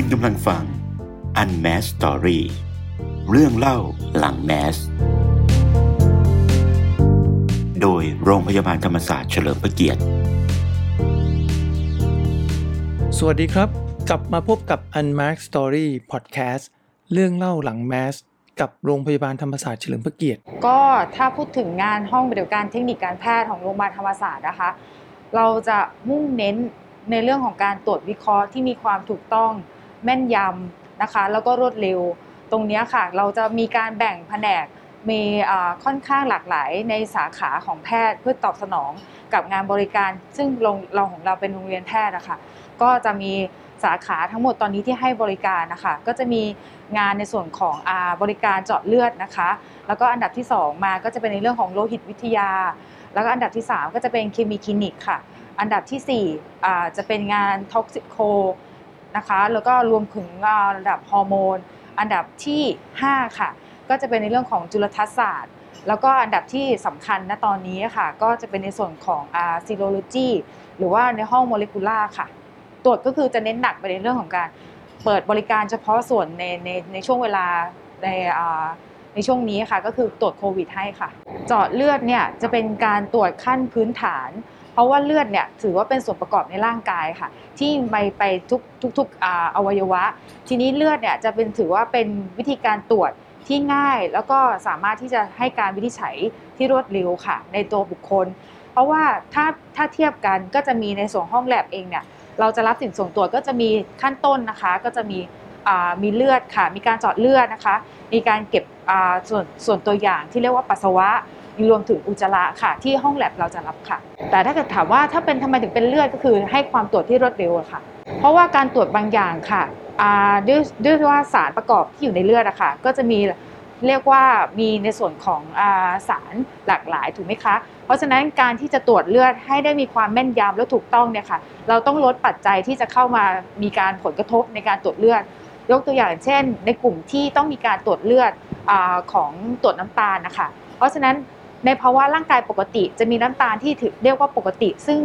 คุณกำลังฟัง Unmask Story เรื่องเล่าหลังแมส โดยโรงพยาบาลธรรมศาสตร์เฉลิมพระเกียรติ สวัสดีครับ กลับมาพบกับ Unmark Story Podcast เรื่องเล่าหลังแมสกับโรงพยาบาลธรรมศาสตร์เฉลิมพระเกียรติ ก็ถ้าพูดถึงงานห้องปฏิบัติการเทคนิคการแพทย์ของโรงพยาบาลธรรมศาสตร์นะคะ เราจะมุ่งเน้นในเรื่องของการตรวจวิเคราะห์ที่มีความถูกต้อง แม่นยำนะคะ แล้วก็รวดเร็ว ตรงนี้ค่ะ เราจะมีการแบ่งแผนกมีค่อนข้างหลากหลายในสาขาของแพทย์เพื่อตอบสนองกับงานบริการ ซึ่งโรงเราของเราเป็นโรงเรียนแพทย์นะคะก็จะมีสาขาทั้งหมดตอนนี้ที่ให้บริการนะคะก็จะมีงานในส่วนของอบริการเจาะเลือดนะคะ แล้วก็อันดับที่ 2 มาก็จะเป็นในเรื่องของโลหิตวิทยา แล้วก็อันดับที่ 3 ก็จะเป็นเคมีคลินิกค่ะ อันดับที่4อ่จะเป็นงาน toxico นะคะ แล้วก็รวมถึงอ่าระดับฮอร์โมน อันดับที่ 5 ค่ะ ก็จะเป็นในเรื่องของจุลทรรศนศาสตร์ แล้วก็อันดับที่สำคัญณตอนนี้ค่ะ ก็จะเป็นในส่วนของ serology หรือว่าในห้อง molecular ค่ะ ตรวจก็คือจะเน้นหนักไปในเรื่องของการเปิดบริการเฉพาะส่วนในในในช่วงเวลาในในช่วงนี้ค่ะ ก็คือตรวจโควิดให้ค่ะ เจาะเลือดเนี่ยจะเป็นการตรวจขั้นพื้นฐาน ราะว่าเลือดเนี่ยถือว่าเป็นส่วนประกอบในร่างกายค่ะ ที่ไปไปทุกทุกทุกออวัยวะ ทีนี้เลือดเนี่ยจะเป็นถือว่าเป็นวิธีการตรวจที่ง่าย แล้วก็สามารถที่จะให้การวินิจฉัยที่รวดเร็วค่ะ ในตัวบุคคล เพราะว่าถ้าถ้าเทียบกันก็จะมีในส่วนห้องแลบเองเนี่ยเราจะรับสิ่งส่งตรวจก็จะมีขั้นต้นนะคะ ก็จะมีมีเลือดค่ะ มีการเจาะเลือดนะคะ มีการเก็บ ส่วนส่วนตัวอย่างที่เรียกว่าปัสสาวะรวมถึงอุจจาระค่ะ ที่ห้องแลบเราจะรับค่ะ แต่ถ้าเกิดถามว่าถ้าเป็นทำไมถึงเป็นเลือดก็คือให้ความตรวจที่รวดเร็วค่ะ เพราะว่าการตรวจบางอย่างค่ะด้วยด้วยว่าสารประกอบที่อยู่ในเลือดอะค่ะก็จะมีเรียกว่ามีในส่วนของอาสารหลากหลายถูกไหมคะ เพราะฉะนั้นการที่จะตรวจเลือดให้ได้มีความแม่นยำและถูกต้องเนี่ยค่ะ เราต้องลดปัจจัยที่จะเข้ามามีการผลกระทบในการตรวจเลือด ยกตัวอย่างเช่น ในกลุ่มที่ต้องมีการตรวจเลือดอของตรวจน้ำตาลนะคะ เพราะฉะนั้นในภาวะร่างกายปกติจะมีน้ำตาลที่ถือเรียกว่าปกติ ซึ่ง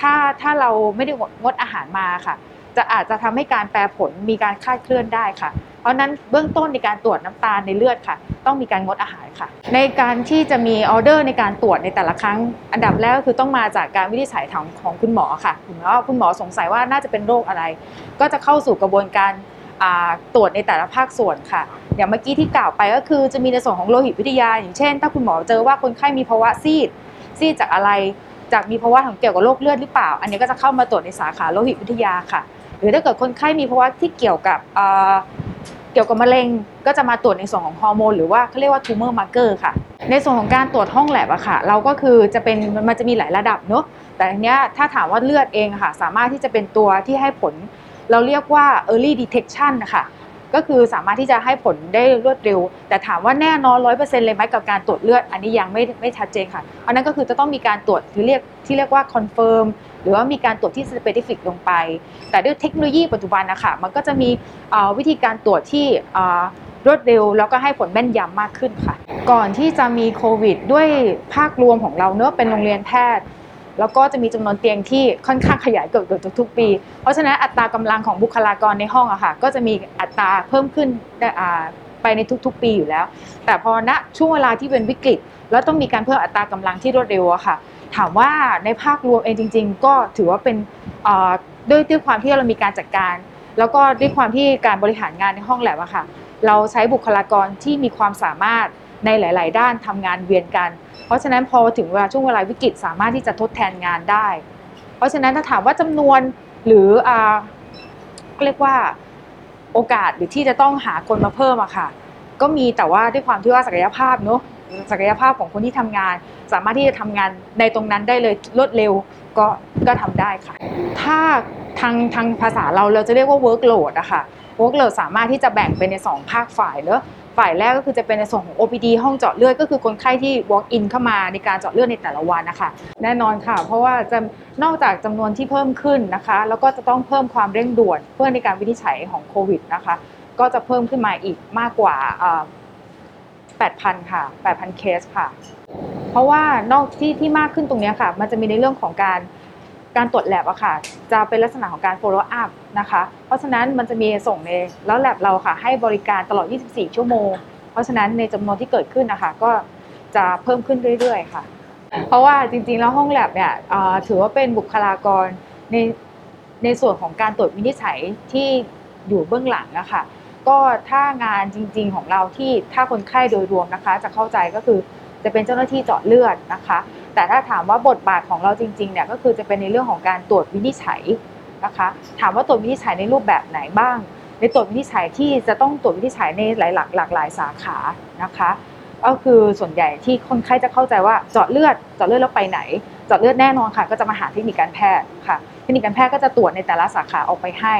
ถ้าถ้าเราไม่ได้งดอาหารมาค่ะ จะอาจจะทำให้การแปรผลมีการคลาดเคลื่อนได้ค่ะ เพราะนั้นเบื้องต้นในการตรวจน้ำตาลในเลือดค่ะ ต้องมีการงดอาหารค่ะ ในการที่จะมีออเดอร์ในการตรวจในแต่ละครั้ง อันดับแรกก็คือต้องมาจากการวินิจฉัยของของคุณหมอค่ะคุณหมอคุณหมอสงสัยว่าน่าจะเป็นโรคอะไร ก็จะเข้าสู่กระบวนการ ตรวจในแต่ละภาคส่วนค่ะ อย่างเมื่อกี้ที่กล่าวไปก็คือจะมีในส่วนของโลหิตวิทยา อย่างเช่น ถ้าคุณหมอเจอว่าคนไข้มีภาวะซีด ซีดจากอะไร จากมีภาวะของเกี่ยวกับโรคเลือดหรือเปล่า อันนี้ก็จะเข้ามาตรวจในสาขาโลหิตวิทยาค่ะ หรือถ้าเกิดคนไข้มีภาวะที่เกี่ยวกับเกี่ยวกับมะเร็งก็จะมาตรวจในส่วนของฮอร์โมนหรือว่าเขาเรียกว่า tumor marker ค่ะ ในส่วนของการตรวจห้องแลบอะค่ะ เราก็คือจะเป็นมันจะมีหลายระดับเนอะแต่อันเนี้ยถ้าถามว่าเลือดเองค่ะ สามารถที่จะเป็นตัวที่ให้ผล เราเรียกว่า early detection นะคะก็คือสามารถที่จะให้ผลได้รวดเร็ว แต่ถามว่าแน่นอนร้อยเปอร์เซ็นต์เลยไหมกับการตรวจเลือด อันนี้ยังไม่ไม่ชัดเจนค่ะ เพราะนั้นก็คือจะต้องมีการตรวจที่เรียกที่เรียกว่า confirm หรือว่ามีการตรวจที่ specific ลงไป แต่ด้วยเทคโนโลยีปัจจุบันนะคะมันก็จะมีวิธีการตรวจที่รวดเร็ว แล้วก็ให้ผลแม่นยำมากขึ้นค่ะ ก่อนที่จะมีโควิด ด้วยภาครวมของเราเนอะเป็นโรงเรียนแพทย์ แล้วก็จะมีจำนวนเตียงที่ค่อนข้างขยายเกิดเกิดทุกๆปี เพราะฉะนั้นอัตรากำลังของบุคลากรในห้องอะค่ะก็จะมีอัตราเพิ่มขึ้นไปในทุกๆ ปีอยู่แล้ว แต่พอณช่วงเวลาที่เป็นวิกฤต แล้วต้องมีการเพิ่มอัตรากำลังที่รวดเร็วอะค่ะ ถามว่าในภาครวมเองจริง ๆ ก็ถือว่าเป็นด้วยด้วยความที่เรามีการจัดการ แล้วก็ด้วยความที่การบริหารงานในห้องแลบอะค่ะ เราใช้บุคลากรที่มีความสามารถ ในหลาย ๆ ด้านทำงานเวียนกัน เพราะฉะนั้นพอถึงเวลาช่วงเวลาวิกฤตสามารถที่จะทดแทนงานได้ เพราะฉะนั้นถ้าถามว่าจำนวนหรืออเรียกว่าโอกาสหรือที่จะต้องหาคนมาเพิ่มอะค่ะ ก็มีแต่ว่าด้วยความที่ว่าศักยภาพเนอะศักยภาพของคนที่ทำงาน สามารถที่จะทำงานในตรงนั้นได้เลยรวดเร็วก็ก็ทำได้ค่ะ ถ้าทางทางภาษาเราเราจะเรียกว่า workload อะค่ะ workload สามารถที่จะแบ่งเป็นในสองภาคฝ่ายเนอะฝ่ายแรกก็คือจะเป็นในส่วนของ OPD ห้องเจาะเลือดก็คือคนไข้ที่ walk in เข้ามาในการเจาะเลือดในแต่ละวันนะคะแน่นอนค่ะ เพราะว่าจะนอกจากจำนวนที่เพิ่มขึ้นนะคะ แล้วก็จะต้องเพิ่มความเร่งด่วนเพื่อในการวินิจฉัยของโควิดนะคะก็จะเพิ่มขึ้นมาอีกมากกว่า 8,000 ค่ะ 8,000 เคสค่ะ เพราะว่านอกที่ที่มากขึ้นตรงนี้ค่ะ มันจะมีในเรื่องของการ การตรวจแลบอะค่ะ จะเป็นลักษณะของการ follow up นะคะ เพราะฉะนั้นมันจะมีส่งในแล้วแลบเราค่ะ ให้บริการตลอด 24 ชั่วโมง เพราะฉะนั้นในจำนวนที่เกิดขึ้นนะคะ ก็จะเพิ่มขึ้นเรื่อยๆค่ะ เพราะว่าจริงๆ แล้วห้องแลบเนี่ยถือว่าเป็นบุคลากรในในส่วนของการตรวจวินิจฉัยที่อยู่เบื้องหลังนะคะก็ถ้างานจริง ๆของเราที่ถ้าคนไข้โดยรวมนะคะ จะเข้าใจก็คือจะเป็นเจ้าหน้าที่เจาะเลือดนะคะ แต่ถ้าถามว่าบทบาทของเราจริงๆเนี่ยก็คือจะเป็นในเรื่องของการตรวจวินิจฉัยนะคะ ถามว่าตรวจวินิจฉัยในรูปแบบไหนบ้าง ในตรวจวินิจฉัยที่จะต้องตรวจวินิจฉัยในหลายหลากหลากหลายสาขานะคะ ก็คือส่วนใหญ่ที่คนไข้จะเข้าใจว่าเจาะเลือดเจาะเลือดแล้วไปไหน เจาะเลือดแน่นอนค่ะ ก็จะมาหาเทคนิคการแพทย์ค่ะเทคนิคการแพทย์ก็จะตรวจในแต่ละสาขาออกไปให้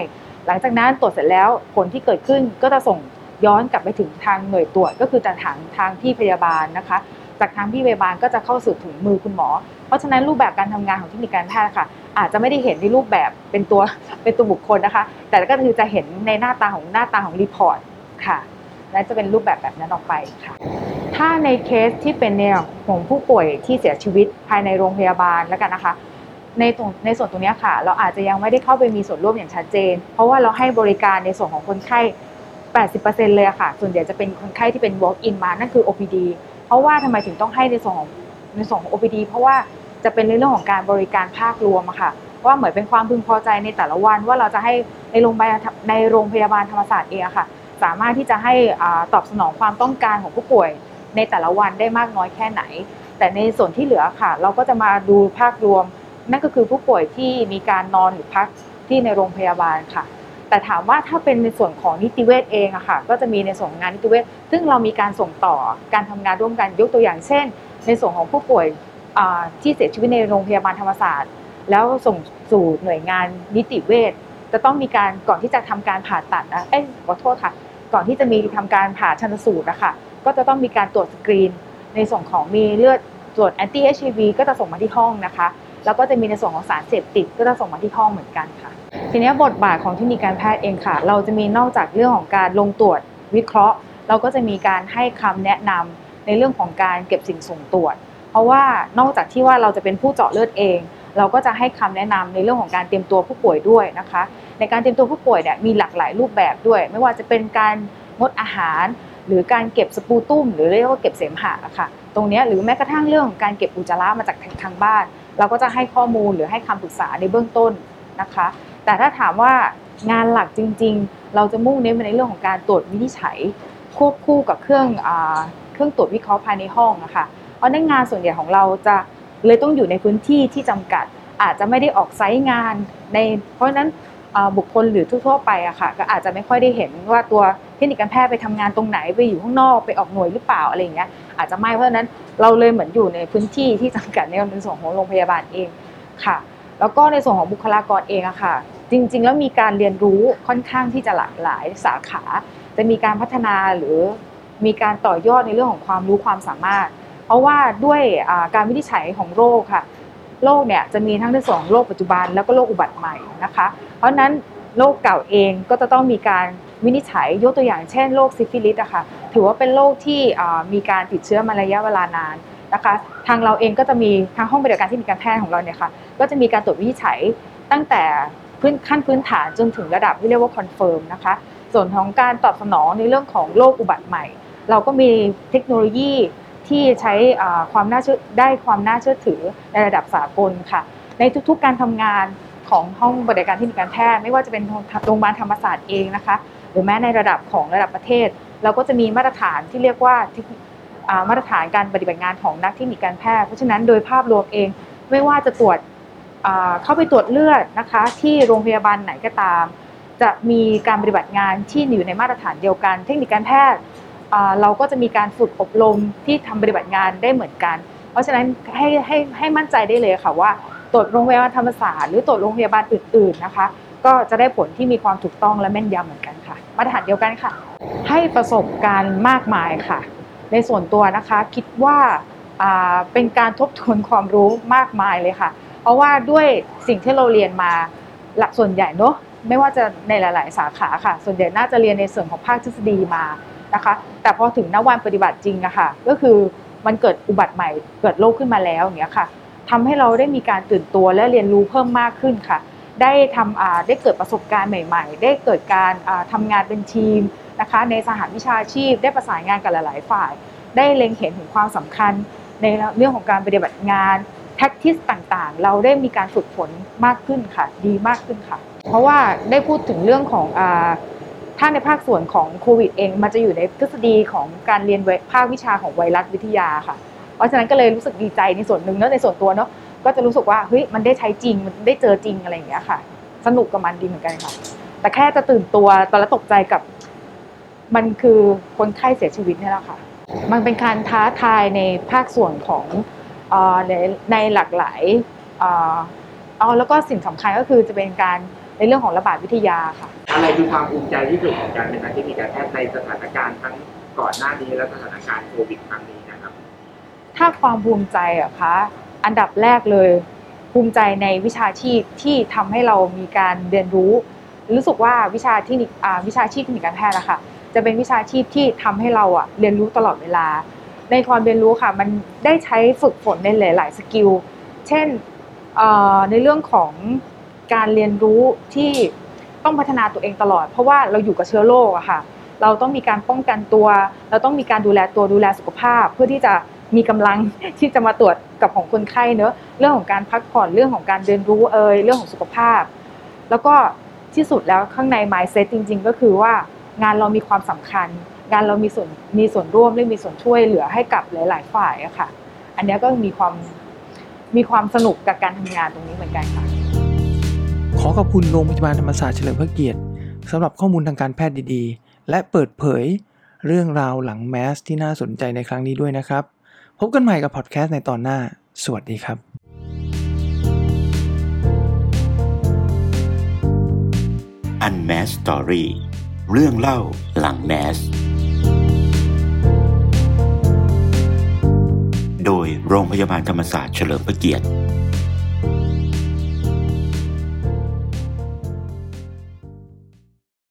หลังจากนั้นตรวจเสร็จแล้วผลที่เกิดขึ้นก็จะส่งย้อนกลับไปถึงทางหน่วยตรวจก็คือจากทางทางที่พยาบาลนะคะ จากทางพี่พยาบาลก็จะเข้าสู่ถึงมือคุณหมอ เพราะฉะนั้นรูปแบบการทำงานของเทคนิคการแพทย์ค่ะ อาจจะไม่ได้เห็นในรูปแบบเป็นตัวเป็นตัวบุคคลนะคะ แต่ก็คือจะเห็นในหน้าตาของหน้าตาของรีพอร์ตค่ะและจะเป็นรูปแบบแบบนั้นออกไปค่ะ ถ้าในเคสที่เป็นแนของผู้ป่วยที่เสียชีวิตภายในโรงพยาบาลแล้วกันนะคะ ในตรงในส่วนตรงนี้ค่ะ เราอาจจะยังไม่ได้เข้าไปมีส่วนร่วมอย่างชัดเจน เพราะว่าเราให้บริการในส่วนของคนไข้ 80%เลยค่ะ ส่วนใหญ่จะเป็นคนไข้ที่เป็น walk in มา นั่นคือ OPD เพราะว่าทำไมถึงต้องให้ในส่วนของในส่วนของ OPD เพราะว่าจะเป็นในเรื่องของการบริการภาครวมอะค่ะว่าเหมือนเป็นความพึงพอใจในแต่ละวันว่าเราจะให้ในโรงพยาบาลในโรงพยาบาลธรรมศาสตร์เองค่ะ สามารถที่จะให้ตอบสนองความต้องการของผู้ป่วยในแต่ละวันได้มากน้อยแค่ไหน แต่ในส่วนที่เหลือค่ะ เราก็จะมาดูภาครวม นั่นก็คือผู้ป่วยที่มีการนอนหรือพักที่ในโรงพยาบาลค่ะ แต่ถามว่าถ้าเป็นในส่วนของนิติเวชเองอะค่ะก็จะมีในส่วนงานนิติเวชซึ่งเรามีการส่งต่อการทำงานร่วมกันยกตัวอย่างเช่น ในส่วนของผู้ป่วยที่เสียชีวิตในโรงพยาบาลธรรมศาสตร์ แล้วส่งสู่หน่วยงานนิติเวชจะต้องมีการก่อนที่จะทำการผ่าตัดนะเอ้ยขอโทษค่ะ ก่อนที่จะมีทำการผ่าชันสูตรนะคะก็จะต้องมีการตรวจสกรีน ในส่วนของมีเลือดตรวจแอนตี้เอชวีก็จะส่งมาที่ห้องนะคะ แล้วก็จะมีในส่วนของสารเสพติดก็จะส่งมาที่ห้องเหมือนกันค่ะ ทีนี้บทบาทของที่มีการแพทย์เองค่ะ เราจะมีนอกจากเรื่องของการลงตรวจวิเคราะห์ เราก็จะมีการให้คำแนะนำในเรื่องของการเก็บสิ่งส่งตรวจ เพราะว่านอกจากที่ว่าเราจะเป็นผู้เจาะเลือดเอง เราก็จะให้คำแนะนำในเรื่องของการเตรียมตัวผู้ป่วยด้วยนะคะ ในการเตรียมตัวผู้ป่วยเนี่ยมีหลากหลายรูปแบบด้วย ไม่ว่าจะเป็นการงดอาหาร หรือการเก็บสปูตุ้ม หรือเรียกว่าเก็บเสมหะค่ะ ตรงนี้หรือแม้กระทั่งเรื่องของการเก็บอุจจาระมาจากทางบ้าน เราก็จะให้ข้อมูลหรือให้คำปรึกษาในเบื้องต้นนะคะ แต่ถ้าถามว่างานหลักจริง ๆ เราจะมุ่งเน้นไปในเรื่องของการตรวจวินิจฉัย ควบคู่กับเครื่องอเครื่องตรวจวิเคราะห์ภายในห้องนะคะเพราะในงานส่วนใหญ่ของเราจะเลยต้องอยู่ในพื้นที่ที่จำกัด อาจจะไม่ได้ออกไซต์งานในเพราะนั้นบุคคลหรือทั่วๆไปอะค่ะก็อาจจะไม่ค่อยได้เห็นว่าตัวเทคนิคการแพทย์ไปทำงานตรงไหนไปอยู่ข้างนอกไปออกหน่วยหรือเปล่าอะไรอย่างเงี้ยอาจจะไม่เพราะฉะนั้นเราเลยเหมือนอยู่ในพื้นที่ที่จำกัดในในส่วนของโรงพยาบาลเองค่ะ แล้วก็ในส่วนของบุคลากรเองอะค่ะ จริง ๆ แล้วมีการเรียนรู้ค่อนข้างที่จะหลากหลายสาขา จะมีการพัฒนาหรือมีการต่อยอดในเรื่องของความรู้ความสามารถ เพราะว่าด้วยการวินิจฉัยของโรคค่ะโรคเนี่ยจะมีทั้งในส่วนของโรคปัจจุบันแล้วก็โรคอุบัติใหม่นะคะ เพราะนั้นโรคเก่าเองก็จะต้องมีการวินิจฉัยยกตัวอย่างเช่นโรคซิฟิลิสอะค่ะถือว่าเป็นโรคที่มีการติดเชื้อมาระยะเวลานาน นะคะทางเราเองก็จะมีทางห้องปฏิบัติการเทคนิคการแพทย์ของเราเนี่ยค่ะก็จะมีการตรวจวินิจฉัยตั้งแต่พื้นขั้นพื้นฐานจนถึงระดับที่เรียกว่า confirm นะคะส่วนของการตอบสนองในเรื่องของโรคอุบัติใหม่ เราก็มีเทคโนโลยีที่ใช้ความน่าเชื่อได้ความน่าเชื่อถือในระดับสากลค่ะ ในทุกๆการทำงานของห้องปฏิบัติการเทคนิคการแพทย์ ไม่ว่าจะเป็นโรงพยาบาลธรรมศาสตร์เองนะคะ หรือแม้ในระดับของระดับประเทศ เราก็จะมีมาตรฐานที่เรียกว่า มาตรฐานการปฏิบัติงานของนักเทคนิคการแพทย์ เพราะฉะนั้นโดยภาพรวมเองไม่ว่าจะตรวจเข้าไปตรวจเลือดนะคะที่โรงพยาบาลไหนก็ตาม จะมีการปฏิบัติงานที่อยู่ในมาตรฐานเดียวกัน เทคนิคการแพทย์เราก็จะมีการฝึกอบรมที่ทำปฏิบัติงานได้เหมือนกัน เพราะฉะนั้นให้ให้ให้มั่นใจได้เลยค่ะว่าตรวจโรงพยาบาลธรรมศาสตร์หรือตรวจโรงพยาบาลอื่นๆนะคะ ก็จะได้ผลที่มีความถูกต้องและแม่นยำเหมือนกันค่ะ มาตรฐานเดียวกันค่ะ ให้ประสบการณ์มากมายค่ะ ในส่วนตัวนะคะคิดว่าเป็นการทบทวนความรู้มากมายเลยค่ะ เพราะว่าด้วยสิ่งที่เราเรียนมาหลักส่วนใหญ่เนอะไม่ว่าจะในหลาย ๆ สาขาค่ะ ส่วนใหญ่น่าจะเรียนในส่วนของภาคทฤษฎีมานะคะ แต่พอถึงนวันปฏิบัติจริงอะค่ะ ก็คือมันเกิดอุบัติใหม่เกิดโรคขึ้นมาแล้วอย่างเงี้ยค่ะทำให้เราได้มีการตื่นตัวและเรียนรู้เพิ่มมากขึ้นค่ะ ได้ทำได้เกิดประสบการณ์ใหม่ ๆ ได้เกิดการอ่าทำงานเป็นทีมนะคะในสหวิชาชีพ ได้ประสานงานกับหลาย ๆ ฝ่าย ได้เล็งเห็นถึงความสำคัญในเรื่องของการปฏิบัติงานแท็กติสต่างๆ เราได้มีการฝึกฝนมากขึ้นค่ะ ดีมากขึ้นค่ะ เพราะว่าได้พูดถึงเรื่องของถ้าในภาคส่วนของโควิดเอง มันจะอยู่ในทฤษฎีของการเรียนภาควิชาของไวรัสวิทยาค่ะ เพราะฉะนั้นก็เลยรู้สึกดีใจในส่วนหนึ่งเนอะในส่วนตัวเนาะ ก็จะรู้สึกว่าเฮ้ยมันได้ใช้จริงมันได้เจอจริงอะไรอย่างเงี้ยค่ะ สนุกกับมันดีเหมือนกันค่ะ แต่แค่จะตื่นตัวตอนแรกตกใจกับ มันคือคนไข้เสียชีวิตเนี่ยแหละค่ะ มันเป็นการท้าทายในภาคส่วนของในในหลากหลายเอ่อเอาแล้วก็สิ่งสำคัญก็คือจะเป็นการในเรื่องของระบาดวิทยาค่ะ อะไรคือความภูมิใจที่สุดของการเป็นนักเทคนิคการแพทย์ในสถานการณ์ทั้งก่อนหน้านี้และสถานการณ์โควิดครั้งนี้นะครับ ถ้าความภูมิใจอะคะ อันดับแรกเลย ภูมิใจในวิชาชีพที่ทำให้เรามีการเรียนรู้ รู้สึกว่าวิชาทคนิคอ่วิชาชีพทคนิคการแพทย์อะคะจะเป็นวิชาชีพที่ทำให้เราอะเรียนรู้ตลอดเวลา ในความเรียนรู้ค่ะ มันได้ใช้ฝึกฝนในหลาย ๆ สกิล เช่นในเรื่องของการเรียนรู้ที่ต้องพัฒนาตัวเองตลอด เพราะว่าเราอยู่กับเชื้อโรคอะค่ะ เราต้องมีการป้องกันตัว เราต้องมีการดูแลตัวดูแลสุขภาพ เพื่อที่จะ มีกำลังที่จะมาตรวจกับของคนไข้เนอะเรื่องของการพักผ่อนเรื่องของการเรียนรู้เอยเรื่องของสุขภาพ แล้วก็ที่สุดแล้วข้างใน mindset จริง ๆ ก็คือว่างานเรามีความสำคัญ งานเรามีส่วนมีส่วนร่วมและมีส่วนช่วยเหลือให้กับหลาย ๆ ฝ่ายอะค่ะ อันนี้ก็มีความมีความสนุกกับการทำงานตรงนี้เหมือนกันค่ะ ขอขอบคุณโรงพยาบาลธรรมศาสตร์เฉลิมพระเกียรติสำหรับข้อมูลทางการแพทย์ดีๆ และเปิดเผย เรื่องราวหลังแมสที่น่าสนใจในครั้งนี้ด้วยนะครับ พบกันใหม่กับพอดแคสต์ในตอนหน้า สวัสดีครับ Unmask Story เรื่องเล่าหลังแมส โดยโรงพยาบาลธรรมศาสตร์เฉลิมพระเกียรติ